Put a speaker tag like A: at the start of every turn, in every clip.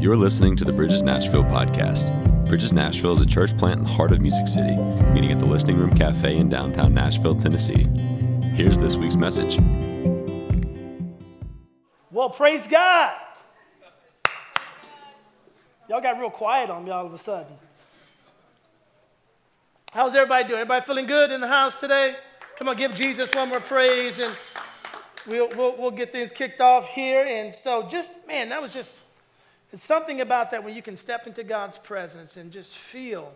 A: You're listening to the Bridges Nashville podcast. Bridges Nashville is a church plant in the heart of Music City, meeting at the Listening Room Cafe in downtown Nashville, Tennessee. Here's this week's message.
B: Well, praise God. Y'all got real quiet on me all of a sudden. How's everybody doing? Everybody feeling good in the house today? Come on, give Jesus one more praise and we'll, we'll, we'll get things kicked off here. And so, just, man, that was just, it's something about that when you can step into God's presence and just feel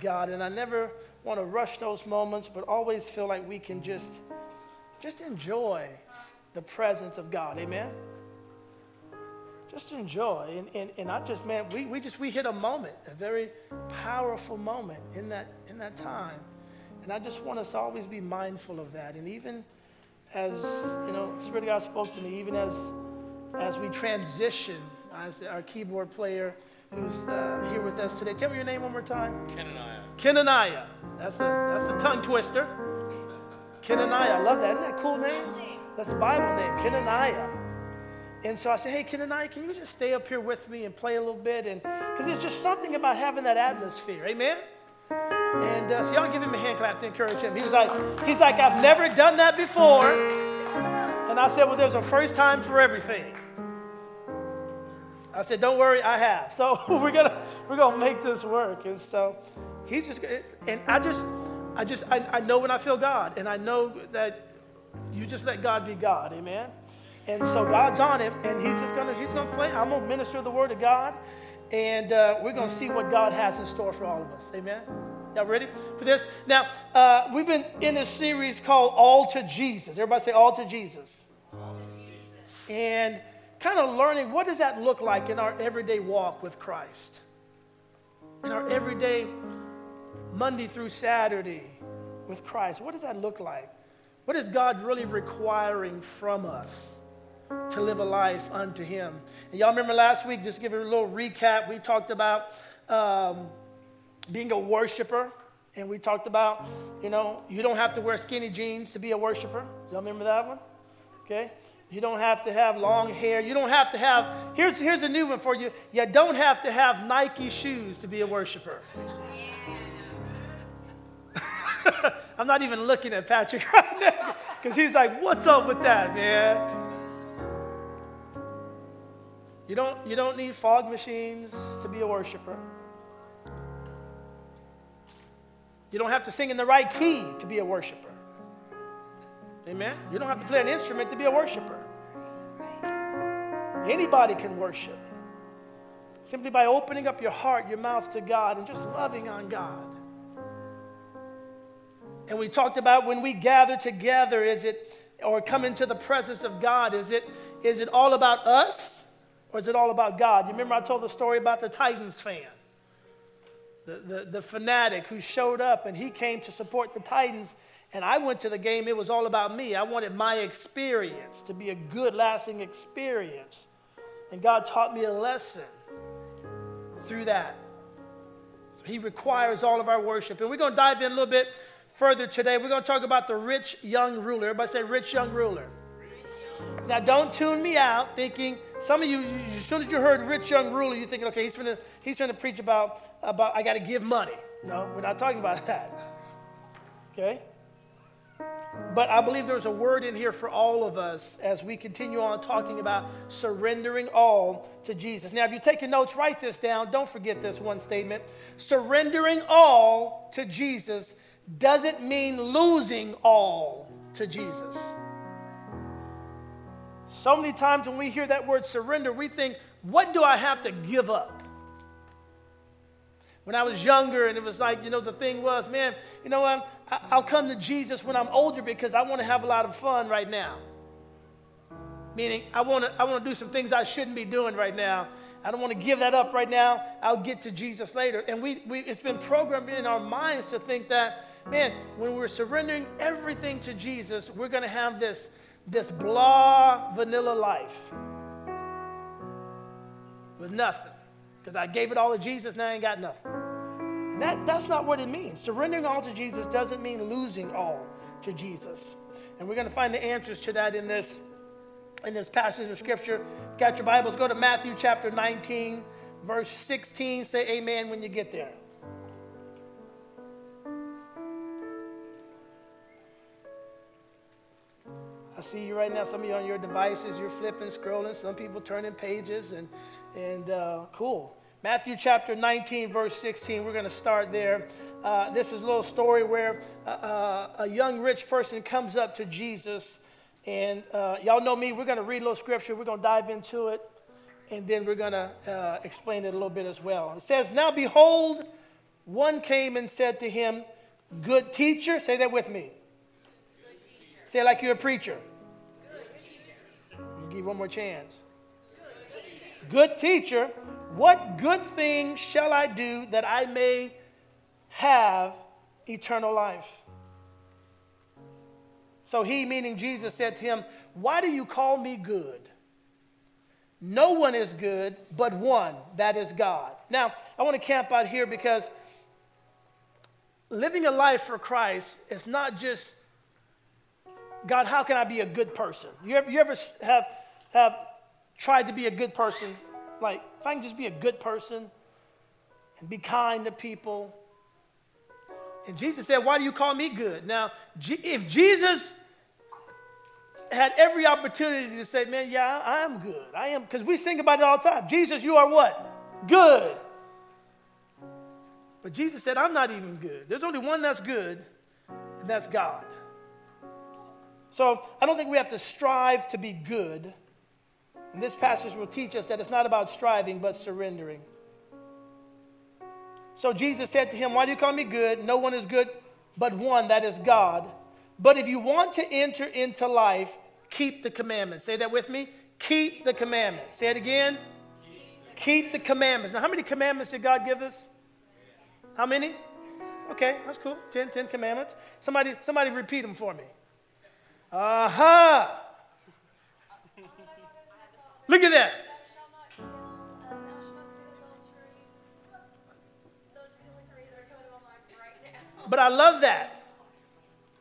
B: God. And I never want to rush those moments, but always feel like we can just, just enjoy the presence of God. Amen? just enjoy. And, and, and I just, man, we, we just, we hit a moment, a very powerful moment in that, in that time. And I just want us to always be mindful of that. And even as, you know, Spirit of God spoke to me, even as, as we transition, as our keyboard player who's uh, here with us today. Tell me your name one more time.
C: Kenaniah.
B: Kenaniah. That's a, that's a tongue twister. Kenaniah. I love that. Isn't that a cool name? That's a Bible name, Kenaniah. And so I said, hey, Kenaniah, can you just stay up here with me and play a little bit? And because there's just something about having that atmosphere, amen. And uh, so y'all give him a hand clap to encourage him. He was like, he's like, I've never done that before. And I said, well, there's a first time for everything. I said, don't worry, I have. So we're gonna we're gonna make this work. And so he's just and I just I just I, I know when I feel God, and I know that you just let God be God, amen. And so God's on him, and he's just gonna he's gonna play. I'm gonna minister the word of God, and uh, we're gonna see what God has in store for all of us. Amen. Y'all ready for this? Now uh, we've been in this series called All to Jesus. Everybody say All to Jesus. All to Jesus. And kind of learning what does that look like in our everyday walk with Christ, in our everyday Monday through Saturday with Christ. What does that look like? What is God really requiring from us? to live a life unto Him. And y'all remember last week, just give you a little recap, we talked about um, being a worshiper. And we talked about, you know, you don't have to wear skinny jeans to be a worshiper. Y'all remember that one? Okay. You don't have to have long hair. You don't have to have, here's, here's a new one for you. You don't have to have Nike shoes to be a worshiper. I'm not even looking at Patrick right now because he's like, what's up with that, man? You don't, you don't need fog machines to be a worshiper. You don't have to sing in the right key to be a worshiper. Amen? You don't have to play an instrument to be a worshiper. Anybody can worship simply by opening up your heart, your mouth to God, and just loving on God. And we talked about when we gather together, is it, or come into the presence of God, is it, is it all about us? Or is it all about God? You remember I told the story about the Titans fan, the, the, the fanatic who showed up and he came to support the Titans. And I went to the game, it was all about me. I wanted my experience to be a good, lasting experience. And God taught me a lesson through that. So He requires all of our worship. And we're going to dive in a little bit further today. We're going to talk about the rich young ruler. Everybody say, rich young ruler. Now, don't tune me out thinking, some of you, as soon as you heard rich young ruler, you're thinking, okay, he's going he's to preach about, about I got to give money. No, we're not talking about that. Okay? But I believe there's a word in here for all of us as we continue on talking about surrendering all to Jesus. Now, if you're taking notes, write this down. Don't forget this one statement. Surrendering all to Jesus doesn't mean losing all to Jesus. So many times when we hear that word surrender, we think, what do I have to give up? When I was younger, and it was like, you know, the thing was, man, you know what? I'll come to Jesus when I'm older because I want to have a lot of fun right now. Meaning, I want to I want to do some things I shouldn't be doing right now. I don't want to give that up right now. I'll get to Jesus later. And we, we it's been programmed in our minds to think that, man, when we're surrendering everything to Jesus, we're going to have this this blah vanilla life with nothing. Because I gave it all to Jesus, now I ain't got nothing. That, that's not what it means. Surrendering all to Jesus doesn't mean losing all to Jesus. And we're going to find the answers to that in this, in this passage of Scripture. If got your Bibles, go to Matthew chapter 19. verse 16. Say amen when you get there. I see you right now. Some of you on your devices, you're flipping, scrolling. Some people turning pages, and, and uh, cool. Matthew chapter 19, verse 16. We're going to start there. Uh, this is a little story where uh, uh a young rich person comes up to Jesus. And uh, y'all know me. We're going to read a little scripture. We're going to dive into it. And then we're going to uh, explain it a little bit as well. It says, Now behold, one came and said to him, Good teacher. Say that with me. Say like you're a preacher. I'll give one more chance. Good teacher, what good thing shall I do that I may have eternal life? So he, meaning Jesus, said to him, Why do you call me good? No one is good but one, that is God. Now, I want to camp out here because living a life for Christ is not just God, how can I be a good person? You ever, you ever have, have tried to be a good person? Like, if I can just be a good person and be kind to people. And Jesus said, Why do you call me good? Now, if Jesus had every opportunity to say, Man, yeah, I am good. I am, because we sing about it all the time. Jesus, you are what? Good. But Jesus said, I'm not even good. There's only one that's good, and that's God. So I don't think we have to strive to be good. And this passage will teach us that it's not about striving, but surrendering. So Jesus said to him, Why do you call me good? No one is good but one, that is God. But if you want to enter into life, keep the commandments. Say that with me. Keep the commandments. Say it again. Keep, the commandments. Now, how many commandments did God give us? How many? Okay, that's cool. Ten, ten commandments. Somebody, somebody repeat them for me. Aha! Uh-huh. Look at that. But I love that.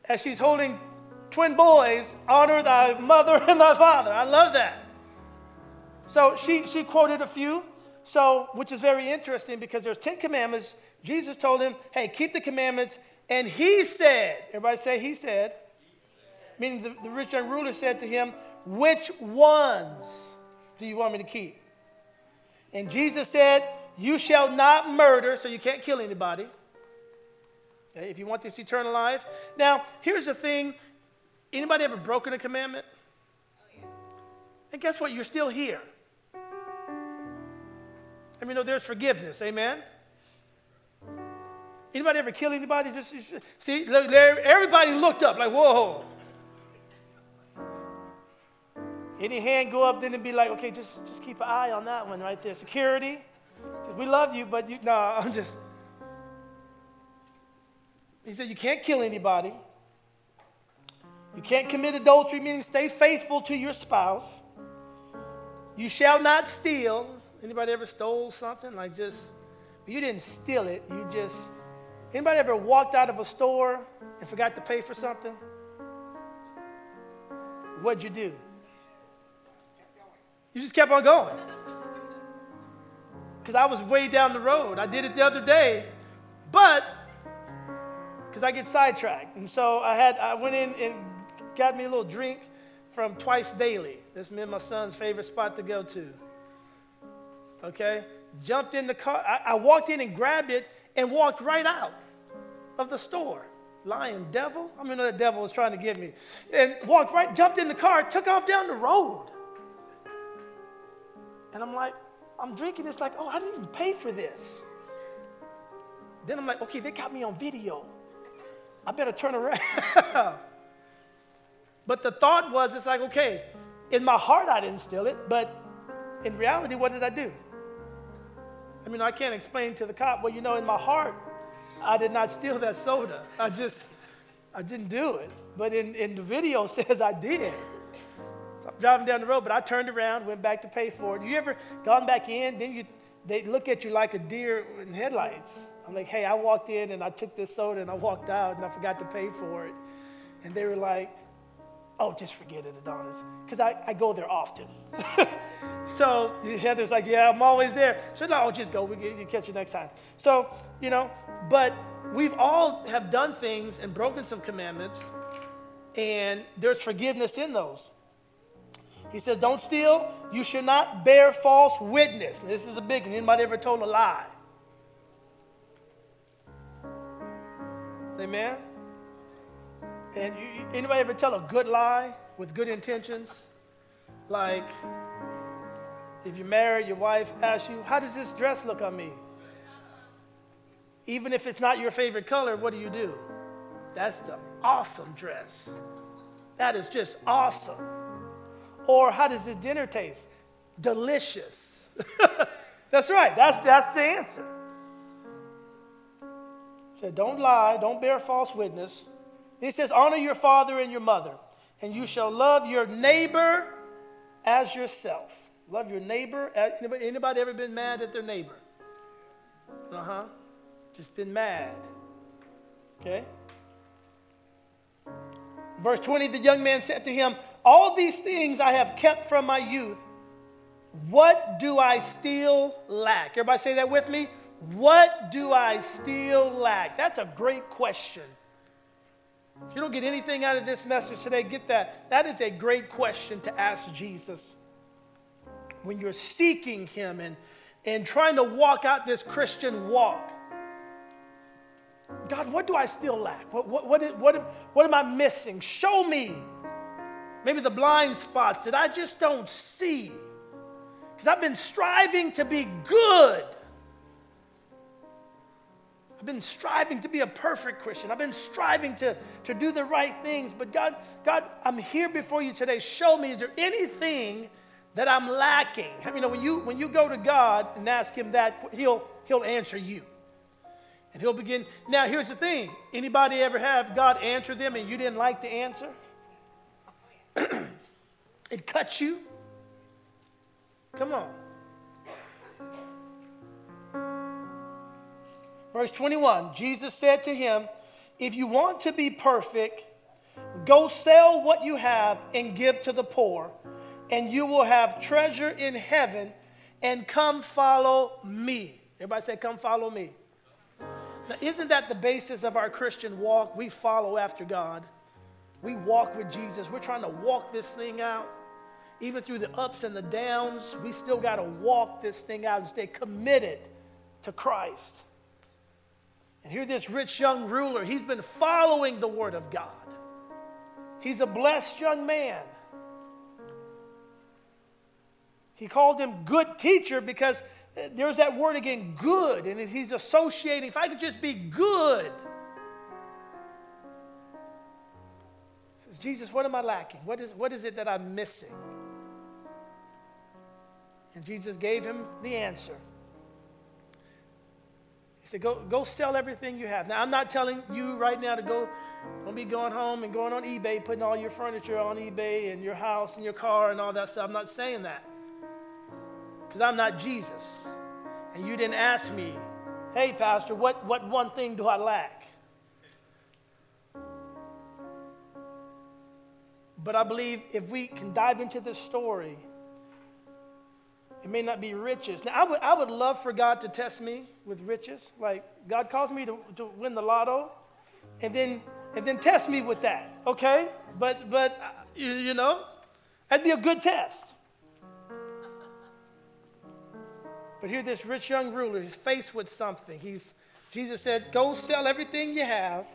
B: As she's holding twin boys, honor thy mother and thy father. I love that. So she, she quoted a few, so which is very interesting because there's 10 commandments. Jesus told him, hey, keep the commandments. And he said, everybody say, he said, meaning the, the rich young ruler said to him, Which ones do you want me to keep? And Jesus said, You shall not murder, so you can't kill anybody. Okay, if you want this eternal life. Now, here's the thing anybody ever broken a commandment? And guess what? You're still here. I mean, no, there's forgiveness. Amen? Anybody ever kill anybody? Just, just see, everybody looked up like, whoa. Any hand go up then and be like, okay, just, just keep an eye on that one right there. Security. Just, we love you, but you, no, I'm just. He said, you can't kill anybody. You can't commit adultery, meaning stay faithful to your spouse. You shall not steal. Anybody ever stole something? Like just, you didn't steal it. You just, anybody ever walked out of a store and forgot to pay for something? What'd you do? You just kept on going. Because I was way down the road. I did it the other day, but because I get sidetracked. And so I had I went in and got me a little drink from Twice Daily. That's me and my son's favorite spot to go to. Okay? Jumped in the car. I, I walked in and grabbed it and walked right out of the store. Lying devil. I mean, that devil was trying to get me. And walked right, jumped in the car, took off down the road. And I'm like, I'm drinking. It's like, oh, I didn't even pay for this. Then I'm like, okay, they got me on video. I better turn around. but the thought was, it's like, okay, in my heart, I didn't steal it, but in reality, what did I do? I mean, I can't explain to the cop, well, you know, in my heart, I did not steal that soda. I just, I didn't do it. But in, in the video says I did driving down the road, but I turned around, went back to pay for it. You ever gone back in? Then you, they look at you like a deer in headlights. I'm like, hey, I walked in and I took this soda and I walked out and I forgot to pay for it. And they were like, oh, just forget it, Adonis. Because I, I go there often. so Heather's like, yeah, I'm always there. So no, just go. We you catch you next time. So you know, but we've all have done things and broken some commandments, and there's forgiveness in those. He says, don't steal. You should not bear false witness. this is a big one. Anybody ever told a lie? Amen. And you, anybody ever tell a good lie with good intentions? Like, if you're married, your wife asks you, How does this dress look on me? Even if it's not your favorite color, what do you do? That's the awesome dress. That is just awesome. Or how does this dinner taste? Delicious. that's right. That's, that's the answer. He Said, don't lie, don't bear false witness. He says, honor your father and your mother, and you shall love your neighbor as yourself. Love your neighbor. Anybody, anybody ever been mad at their neighbor? Uh huh. Just been mad. Okay? Verse 20 the young man said to him, All these things I have kept from my youth. What do I still lack? Everybody say that with me. What do I still lack? That's a great question. If you don't get anything out of this message today, get that. That is a great question to ask Jesus when you're seeking Him and, and trying to walk out this Christian walk. God, what do I still lack? What, what, what, what, what am I missing? Show me maybe the blind spots that I just don't see. Because I've been striving to be good. I've been striving to be a perfect Christian. I've been striving to, to do the right things. But God, God, I'm here before you today. Show me, is there anything that I'm lacking? You know, when you when you go to God and ask Him that, He'll He'll answer you. And He'll begin. Now, here's the thing: anybody ever have God answer them and you didn't like the answer? It cuts you. Come on. Verse 21 Jesus said to him, If you want to be perfect, go sell what you have and give to the poor, and you will have treasure in heaven, and come follow me. Everybody say, Come follow me. Now, isn't that the basis of our Christian walk? We follow after God. We walk with Jesus. We're trying to walk this thing out. Even through the ups and the downs, we still got to walk this thing out and stay committed to Christ. And here, this rich young ruler, he's been following the word of God. He's a blessed young man. He called him good teacher because there's that word again, good, and he's associating, if I could just be good. Says, Jesus, what am I lacking? What is, what is it that I'm missing? And Jesus gave him the answer He said, go, go sell everything you have. Now, I'm not telling you right now to go, don't be going home and going on eBay, putting all your furniture on eBay and your house and your car and all that stuff. I'm not saying that. Because I'm not Jesus. And you didn't ask me, hey, Pastor, what, what one thing do I lack? But I believe if we can dive into this story, it may not be riches. Now, I would, I would love for God to test me with riches. Like, God calls me to, to win the lotto, and then, and then test me with that, okay? But, but uh, you, you know, that'd be a good test. But here, this rich young ruler is faced with something. He's, Jesus said, Go sell everything you have,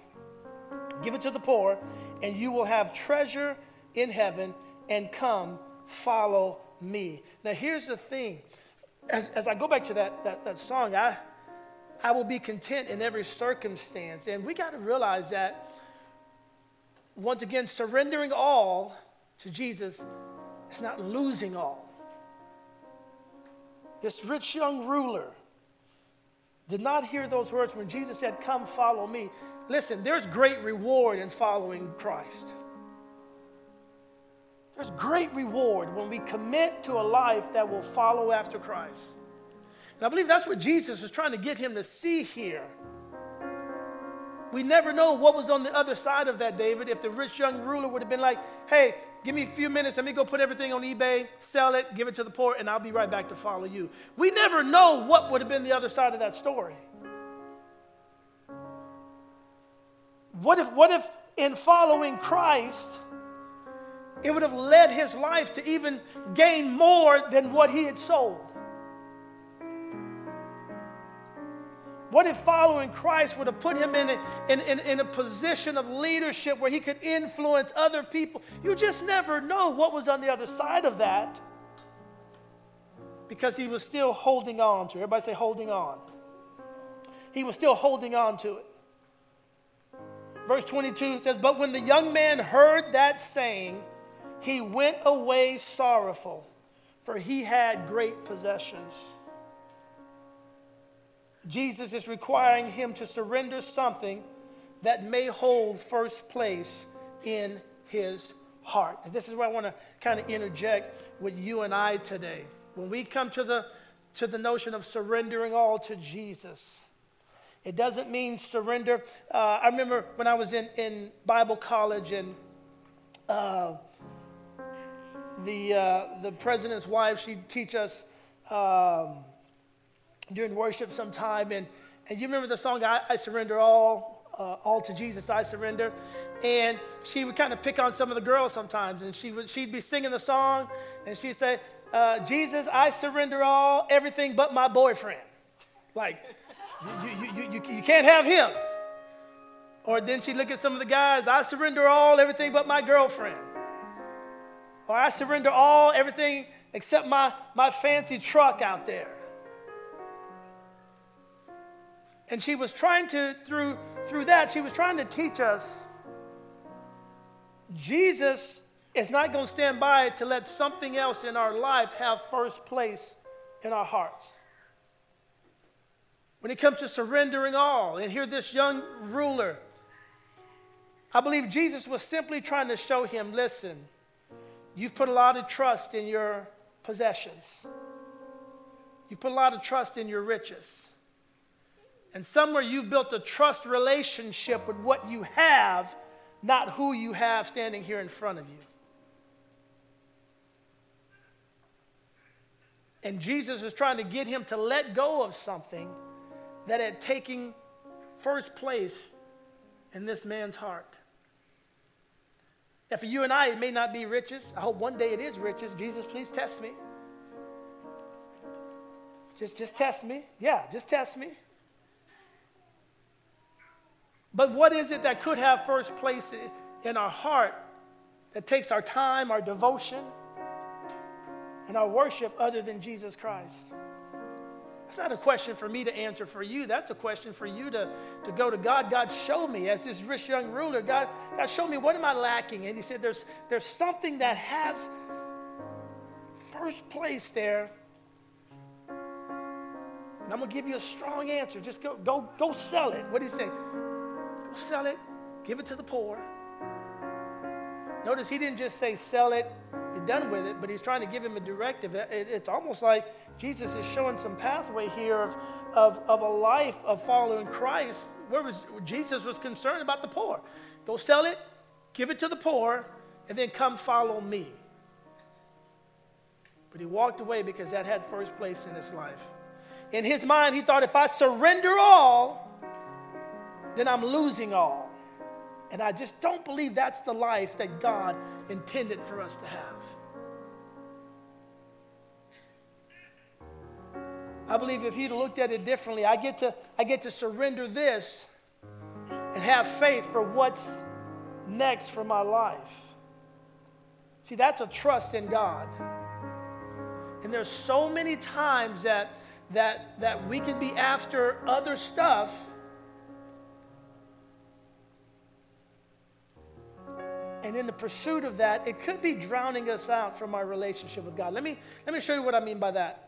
B: give it to the poor, and you will have treasure in heaven, and come follow me. Now, here's the thing. As, as I go back to that, that, that song, I, I will be content in every circumstance. And we got to realize that, once again, surrendering all to Jesus is not losing all. This rich young ruler did not hear those words when Jesus said, Come follow me. Listen, there's great reward in following Christ. There's great reward when we commit to a life that will follow after Christ. And I believe that's what Jesus was trying to get him to see here. We never know what was on the other side of that, David. If the rich young ruler would have been like, hey, give me a few minutes, let me go put everything on eBay, sell it, give it to the poor, and I'll be right back to follow you. We never know what would have been the other side of that story. What if, what if in following Christ, it would have led his life to even gain more than what he had sold? What if following Christ would have put him in a, in, in, in a position of leadership where he could influence other people? You just never know what was on the other side of that because he was still holding on to it. Everybody say, holding on. He was still holding on to it. Verse 22 says, But when the young man heard that saying, he went away sorrowful, for he had great possessions. Jesus is requiring him to surrender something that may hold first place in his heart. And this is where I want to kind of interject with you and I today. When we come to the, to the notion of surrendering all to Jesus, it doesn't mean surrender. Uh, I remember when I was in, in Bible college and uh, the, uh, the president's wife, she'd teach us. Um, during worship sometime, and, and you remember the song, I, I Surrender All, uh, All to Jesus, I Surrender. And she would kind of pick on some of the girls sometimes, and she would, she'd be singing the song, and she'd say, uh, Jesus, I surrender all, everything but my boyfriend. Like, you, you, you, you, you can't have him. Or then she'd look at some of the guys, I surrender all, everything but my girlfriend. Or I surrender all, everything except my, my fancy truck out there. And she was trying to, through, through that, she was trying to teach us Jesus is not going to stand by to let something else in our life have first place in our hearts. When it comes to surrendering all, and here this young ruler, I believe Jesus was simply trying to show him listen, you've put a lot of trust in your possessions, you put a lot of trust in your riches. And somewhere you've built a trust relationship with what you have, not who you have standing here in front of you. And Jesus was trying to get him to let go of something that had taken first place in this man's heart. Now, for you and I, it may not be riches. I hope one day it is riches. Jesus, please test me. Just, just test me. Yeah, just test me. But what is it that could have first place in our heart that takes our time, our devotion, and our worship other than Jesus Christ? That's not a question for me to answer for you. That's a question for you to, to go to God. God, show me. As this rich young ruler, God, God, show me what am I lacking? And he said, There's, there's something that has first place there. And I'm to give you a strong answer. Just go, go, go sell it. What do you say? Go sell it, give it to the poor. Notice he didn't just say, sell it, you're done with it, but he's trying to give him a directive. It's almost like Jesus is showing some pathway here of, of, of a life of following Christ where was, Jesus was concerned about the poor. Go sell it, give it to the poor, and then come follow me. But he walked away because that had first place in his life. In his mind, he thought, if I surrender all, then I'm losing all. And I just don't believe that's the life that God intended for us to have. I believe if he'd looked at it differently, I get to, I get to surrender this and have faith for what's next for my life. See, that's a trust in God. And there's so many times that, that, that we could be after other stuff And in the pursuit of that, it could be drowning us out from our relationship with God. Let me, let me show you what I mean by that.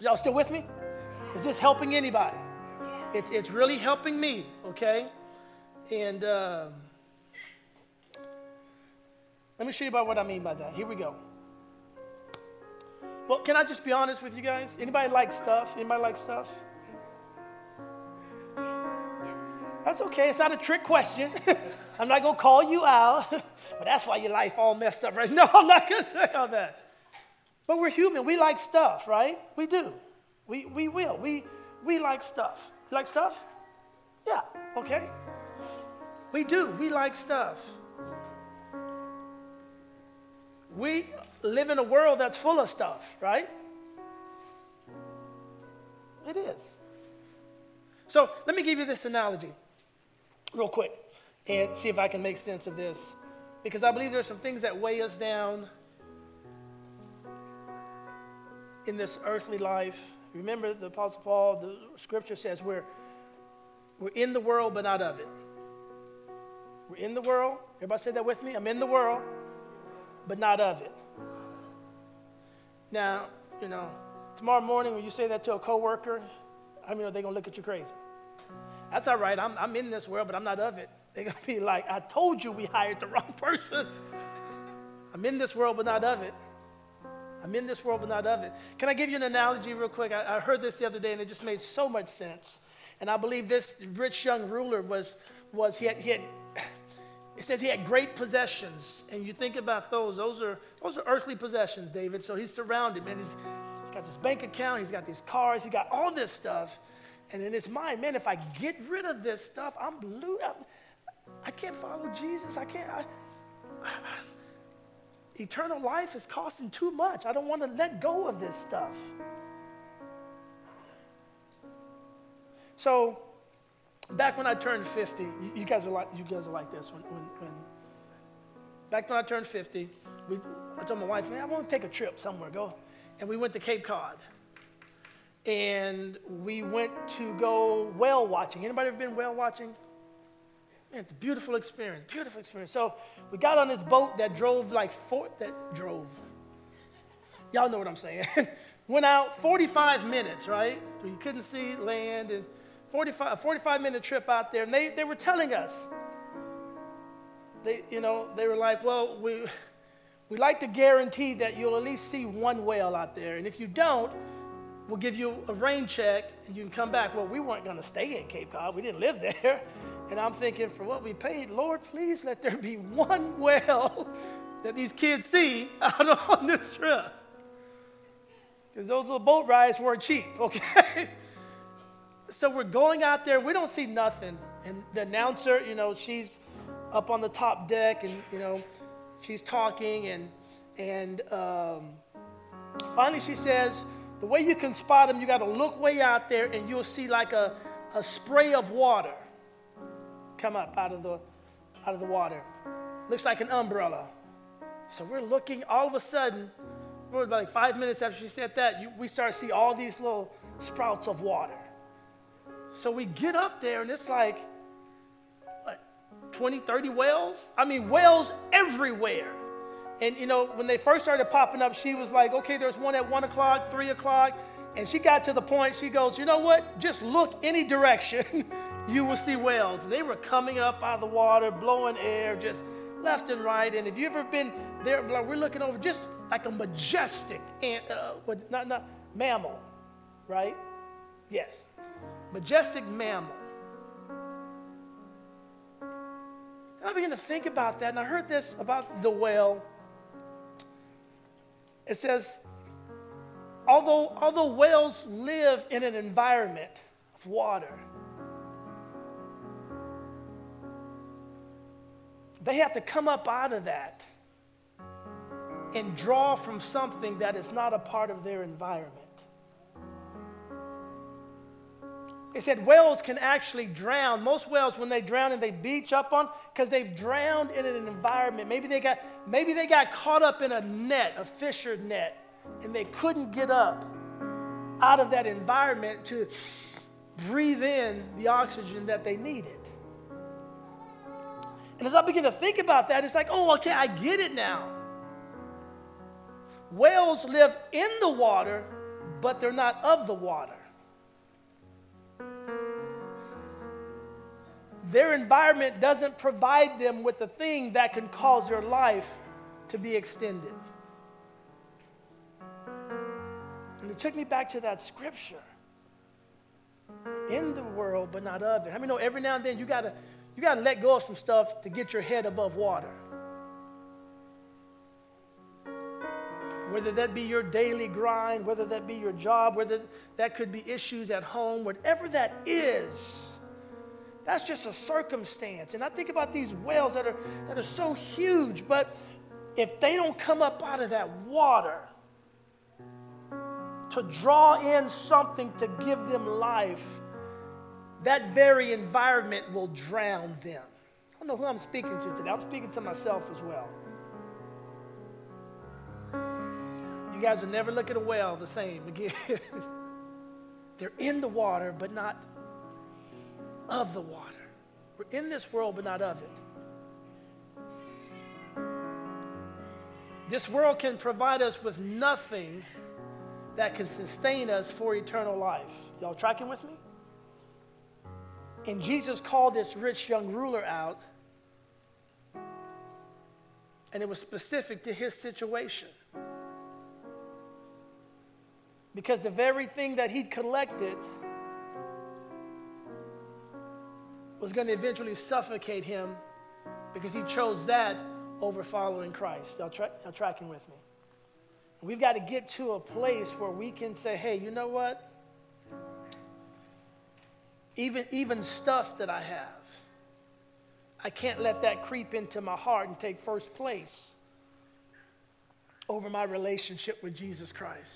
B: Y'all still with me? Is this helping anybody? It's, it's really helping me, okay? And uh, let me show you about what I mean by that. Here we go. Well, can I just be honest with you guys? Anybody like stuff? Anybody like stuff? That's okay. It's not a trick question. I'm not going to call you out. but that's why your life all messed up, right? No, I'm not going to say all that. But we're human. We like stuff, right? We do. We, we will. We, we like stuff. You like stuff? Yeah, okay. We do. We like stuff. We live in a world that's full of stuff, right? It is. So let me give you this analogy real quick and see if I can make sense of this. Because I believe there's some things that weigh us down in this earthly life. Remember, the Apostle Paul, the scripture says we're, we're in the world, but not of it. We're in the world. Everybody say that with me? I'm in the world, but not of it. Now, you know, tomorrow morning when you say that to a coworker, I mean, they're going to look at you crazy. That's all right. I'm, I'm in this world, but I'm not of it. They're going to be like, I told you we hired the wrong person. I'm in this world, but not of it. I'm in this world, but not of it. Can I give you an analogy real quick? I, I heard this the other day, and it just made so much sense. And I believe this rich young ruler was, was he had, he had it says he had great possessions. And you think about those, those are, those are earthly possessions, David. So he's surrounded, man. He's, he's got this bank account, he's got these cars, he got all this stuff. And in his mind, man, if I get rid of this stuff, I'm blue. I'm, I can't follow Jesus. I can't. I, I, eternal life is costing too much. I don't want to let go of this stuff. So, back when I turned 50, you, you guys are like you guys are like this. When, when, when back when I turned 50, we, I told my wife, man, I want to take a trip somewhere. Go, and we went to Cape Cod. And we went to go whale watching. Anybody ever been whale watching? It's a beautiful experience, beautiful experience. So we got on this boat that drove like four, that drove. Y'all know what I'm saying. Went out 45 minutes, right? You couldn't see land and 45, a 45 minute trip out there. And they, they were telling us, they, you know, they were like, well, we, we like to guarantee that you'll at least see one whale out there. And if you don't, we'll give you a rain check and you can come back. Well, we weren't going to stay in Cape Cod. We didn't live there. And I'm thinking, for what we paid, Lord, please let there be one well that these kids see out on this trip. Because those little boat rides weren't cheap, okay? so we're going out there, we don't see nothing. And the announcer, you know, she's up on the top deck and, you know, she's talking. And, and um, finally she says, the way you can spot them, you got to look way out there and you'll see like a, a spray of water come up out of the, out of the water. Looks like an umbrella. So we're looking, all of a sudden, about like five minutes after she said that, you, we start to see all these little sprouts of water. So we get up there and it's like, what, 20, 30 whales? I mean, whales everywhere. And you know, when they first started popping up, she was like, okay, there's one at one o'clock, three o'clock. And she got to the point, she goes, you know what? Just look any direction. you will see whales. They were coming up out of the water, blowing air, just left and right. And if you've ever been there, we're looking over just like a majestic ant, uh, not, not mammal, right? Yes, majestic mammal. And I began to think about that, and I heard this about the whale. It says, although, although whales live in an environment of water, They have to come up out of that and draw from something that is not a part of their environment. They said whales can actually drown. Most whales, when they drown and they beach up on, because they've drowned in an environment. Maybe they got maybe they got caught up in a net, a fisher net, and they couldn't get up out of that environment to breathe in the oxygen that they needed. And as I begin to think about that, it's like, oh, okay, I get it now. Whales live in the water, but they're not of the water. Their environment doesn't provide them with the thing that can cause their life to be extended. And it took me back to that scripture. In the world, but not of it. I mean, know every now and then you got to you got to let go of some stuff to get your head above water. Whether that be your daily grind, whether that be your job, whether that could be issues at home, whatever that is, that's just a circumstance. And I think about these whales that are, that are so huge, but if they don't come up out of that water to draw in something to give them life, that very environment will drown them. I don't know who I'm speaking to today. I'm speaking to myself as well. You guys will never look at a well the same again. They're in the water, but not of the water. We're in this world, but not of it. This world can provide us with nothing that can sustain us for eternal life. Y'all tracking with me? And Jesus called this rich young ruler out, and it was specific to his situation. Because the very thing that he'd collected was going to eventually suffocate him because he chose that over following Christ. Y'all, tra- y'all tracking with me? We've got to get to a place where we can say, hey, you know what? Even, even stuff that I have, I can't let that creep into my heart and take first place over my relationship with Jesus Christ.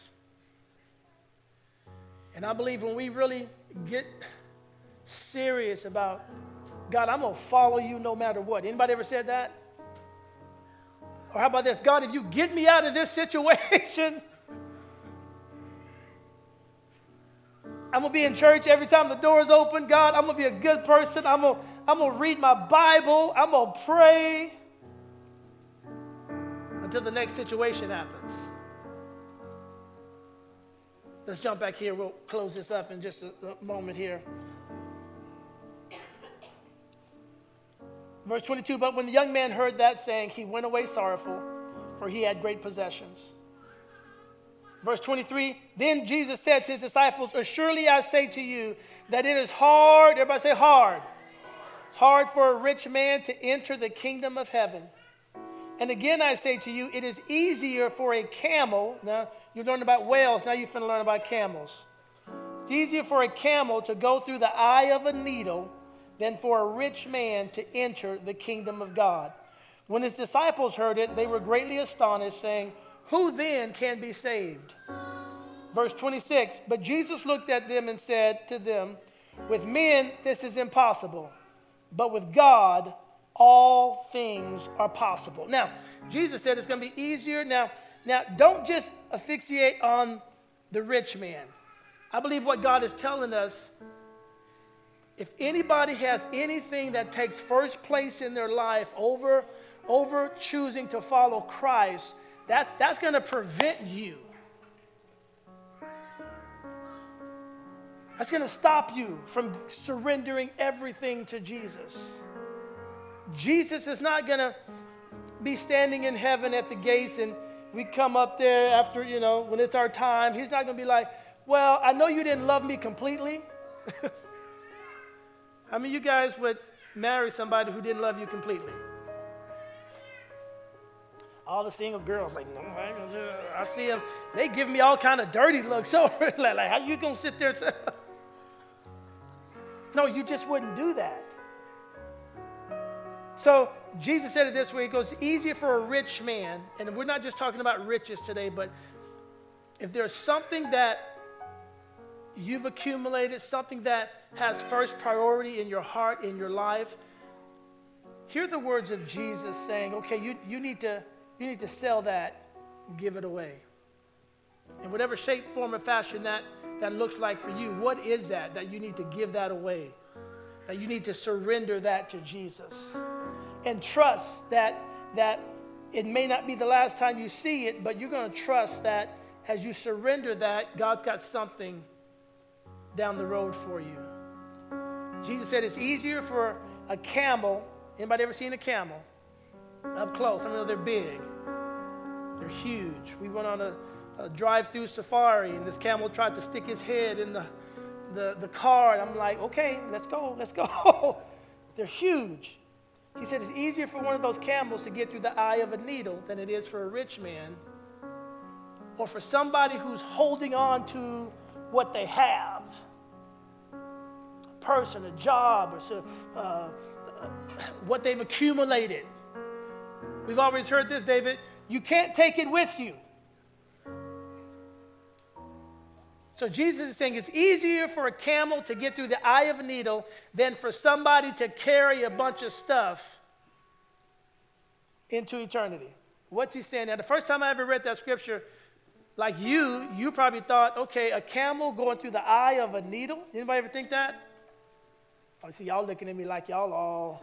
B: And I believe when we really get serious about God, I'm going to follow you no matter what. Anybody ever said that? Or how about this? God, if you get me out of this situation, I'm going to be in church every time the doors open. God, I'm going to be a good person. I'm going to, I'm going to read my Bible. I'm going to pray until the next situation happens. Let's jump back here. We'll close this up in just a, a moment here. Verse 22 But when the young man heard that saying, he went away sorrowful, for he had great possessions. Verse 23 Then Jesus said to his disciples, Assuredly I say to you that it is hard, everybody say hard. It's hard for a rich man to enter the kingdom of heaven. And again I say to you, it is easier for a camel, now you've learned about whales, now you're going to learn about camels. It's easier for a camel to go through the eye of a needle than for a rich man to enter the kingdom of God. When his disciples heard it, they were greatly astonished, saying, Who then can be saved? Verse 26 But Jesus looked at them and said to them, With men this is impossible, but with God all things are possible. Now, Jesus said it's going to be easier. Now, now don't just asphyxiate on the rich man. I believe what God is telling us if anybody has anything that takes first place in their life over, over choosing to follow Christ, that's, that's going to prevent you. That's going to stop you from surrendering everything to Jesus. Jesus is not going to be standing in heaven at the gates and we come up there after, you know, when it's our time. He's not going to be like, well, I know you didn't love me completely. I mean, you guys would marry somebody who didn't love you completely? All the single girls like, no, I see them. They give me all kind of dirty looks over. like, how you gonna sit there? T-? no, you just wouldn't do that. So Jesus said it this way: It goes easier for a rich man, and we're not just talking about riches today, but if there's something that you've accumulated, something that has first priority in your heart, in your life, hear the words of Jesus saying, okay, you, you, need, to, you need to sell that, give it away. In whatever shape, form, or fashion that, that looks like for you, what is that that you need to give that away? That you need to surrender that to Jesus. And trust that, that it may not be the last time you see it, but you're going to trust that as you surrender that, God's got something down the road for you. Jesus said it's easier for a camel. Anybody ever seen a camel? Up close. I mean, they're big. They're huge. We went on a, a drive-through safari, and this camel tried to stick his head in the, the, the car. And I'm like, okay, let's go, let's go. they're huge. He said it's easier for one of those camels to get through the eye of a needle than it is for a rich man or for somebody who's holding on to what they have a person, a job, or so, uh, what they've accumulated. We've always heard this, David. You can't take it with you. So Jesus is saying it's easier for a camel to get through the eye of a needle than for somebody to carry a bunch of stuff into eternity. What's he saying? Now, the first time I ever read that scripture, like you, you probably thought, okay, a camel going through the eye of a needle. Anybody ever think that? I see y'all looking at me like y'all all,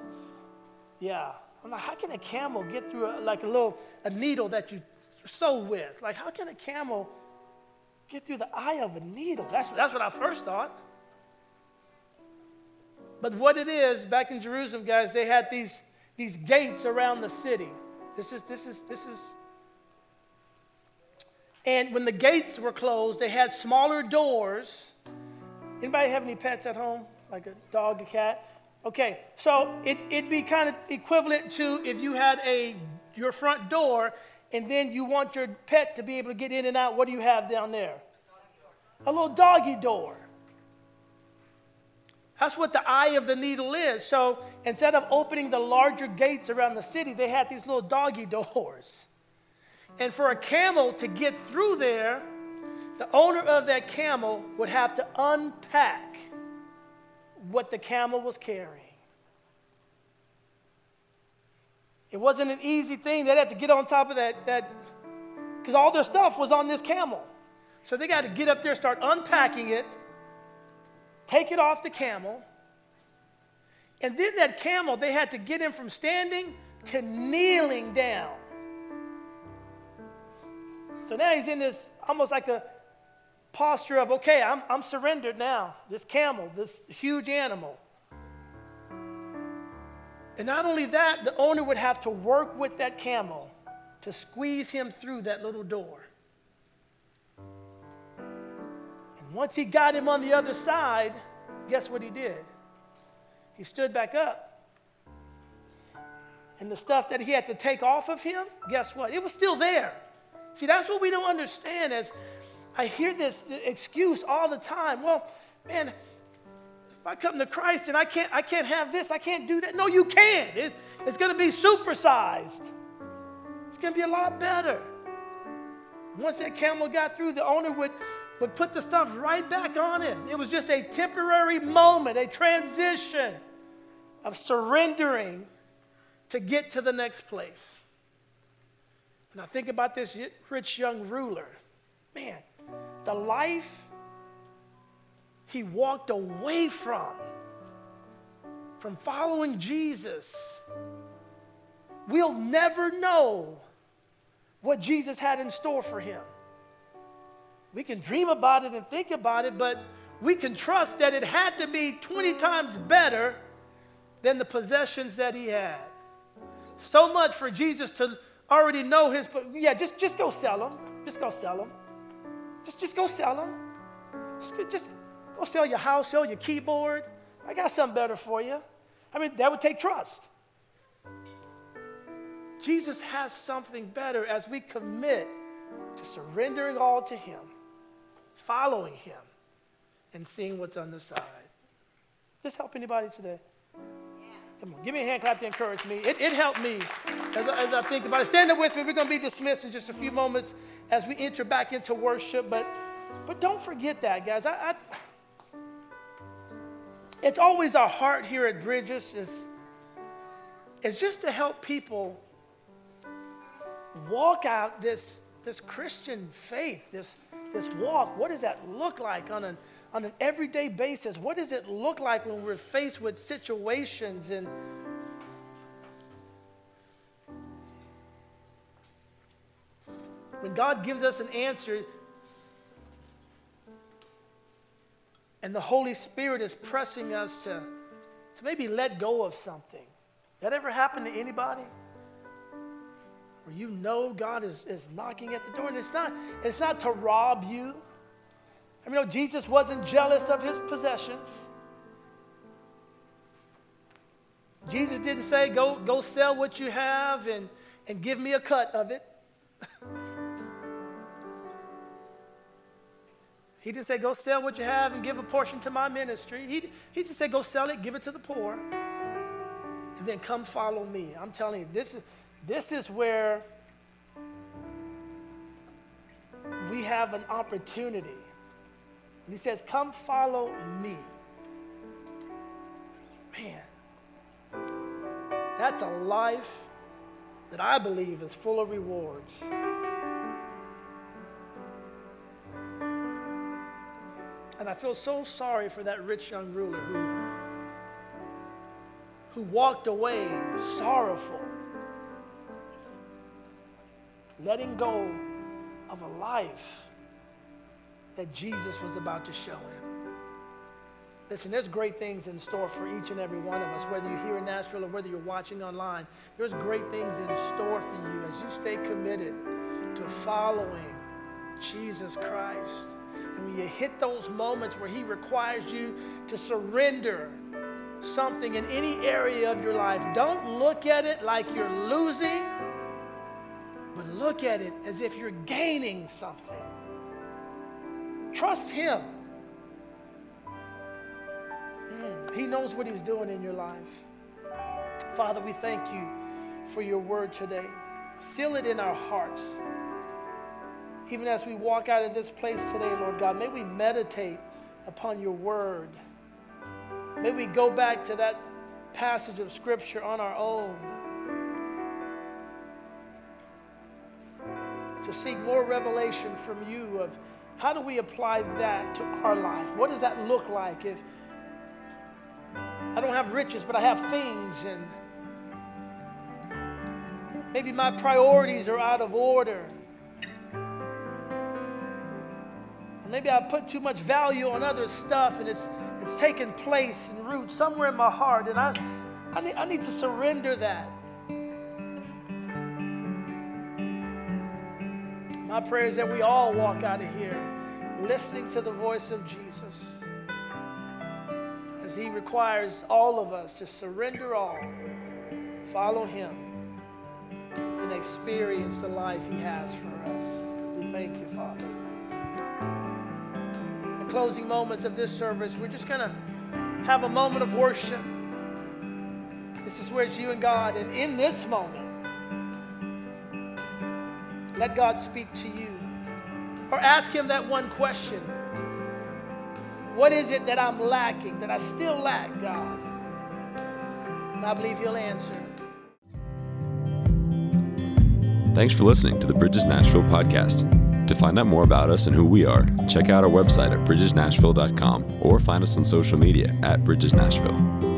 B: yeah. I'm like, how can a camel get through a, like a little a needle that you sew with? Like, how can a camel get through the eye of a needle? That's that's what I first thought. But what it is, back in Jerusalem, guys, they had these these gates around the city. This is this is this is and when the gates were closed, they had smaller doors. Anybody have any pets at home? Like a dog, a cat? Okay, so it, it'd be kind of equivalent to if you had a your front door and then you want your pet to be able to get in and out. What do you have down there? A little doggy door. That's what the eye of the needle is. So instead of opening the larger gates around the city, they had these little doggy doors. And for a camel to get through there, the owner of that camel would have to unpack what the camel was carrying. It wasn't an easy thing. They'd have to get on top of that, that because all their stuff was on this camel. So they got to get up there, start unpacking it, take it off the camel. And then that camel, they had to get him from standing to kneeling down. So now he's in this almost like a posture of, okay, I'm, I'm surrendered now. This camel, this huge animal. And not only that, the owner would have to work with that camel to squeeze him through that little door. And once he got him on the other side, guess what he did? He stood back up. And the stuff that he had to take off of him, guess what? It was still there. See, that's what we don't understand as I hear this excuse all the time. Well, man, if I come to Christ and I can't, I can't have this, I can't do that. No, you can. It's, it's going to be supersized. It's going to be a lot better. Once that camel got through, the owner would, would put the stuff right back on him. It was just a temporary moment, a transition of surrendering to get to the next place. I think about this rich young ruler. Man, the life he walked away from, from following Jesus, we'll never know what Jesus had in store for him. We can dream about it and think about it, but we can trust that it had to be 20 times better than the possessions that he had. So much for Jesus to already know his, yeah, just, just go sell them. Just go sell them. Just, just go sell them. Just, just go sell your house, sell your keyboard. I got something better for you. I mean, that would take trust. Jesus has something better as we commit to surrendering all to Him, following Him, and seeing what's on the side. Does this help anybody today? Come on, give me a hand clap to encourage me. It, it helped me as I, as I think about it. Stand up with me. We're going to be dismissed in just a few moments as we enter back into worship. But, but don't forget that, guys. I, I, it's always our heart here at Bridges is, is just to help people walk out this, this Christian faith, this, this walk. What does that look like on an on an everyday basis, what does it look like when we're faced with situations and when God gives us an answer and the Holy Spirit is pressing us to, to maybe let go of something. That ever happened to anybody? Where you know God is, is knocking at the door and it's not, it's not to rob you. I mean, Jesus wasn't jealous of his possessions. Jesus didn't say, go, go sell what you have and, and give me a cut of it. He didn't say, go sell what you have and give a portion to my ministry. He, he just said, go sell it, give it to the poor, and then come follow me. I'm telling you, this is, this is where we have an opportunity. And he says, come follow me. Man, that's a life that I believe is full of rewards. And I feel so sorry for that rich young ruler who, who walked away sorrowful, letting go of a life that Jesus was about to show him. Listen, there's great things in store for each and every one of us, whether you're here in Nashville or whether you're watching online. There's great things in store for you as you stay committed to following Jesus Christ. And when you hit those moments where He requires you to surrender something in any area of your life, don't look at it like you're losing, but look at it as if you're gaining something. Trust Him. Mm, he knows what He's doing in your life. Father, we thank you for your word today. Seal it in our hearts. Even as we walk out of this place today, Lord God, may we meditate upon your word. May we go back to that passage of Scripture on our own to seek more revelation from you of how do we apply that to our life? What does that look like if I don't have riches, but I have things and maybe my priorities are out of order? Maybe I put too much value on other stuff and it's, it's taken place and root somewhere in my heart. And I, I, need, I need to surrender that. My prayer is that we all walk out of here listening to the voice of Jesus as he requires all of us to surrender all, follow him, and experience the life he has for us. We thank you, Father closing moments of this service, we're just going to have a moment of worship. This is where it's you and God. And in this moment, let God speak to you. Or ask Him that one question What is it that I'm lacking, that I still lack, God? And I believe He'll answer.
A: Thanks for listening to the Bridges Nashville podcast. To find out more about us and who we are, check out our website at bridgesnashville.com or find us on social media at Bridges Nashville.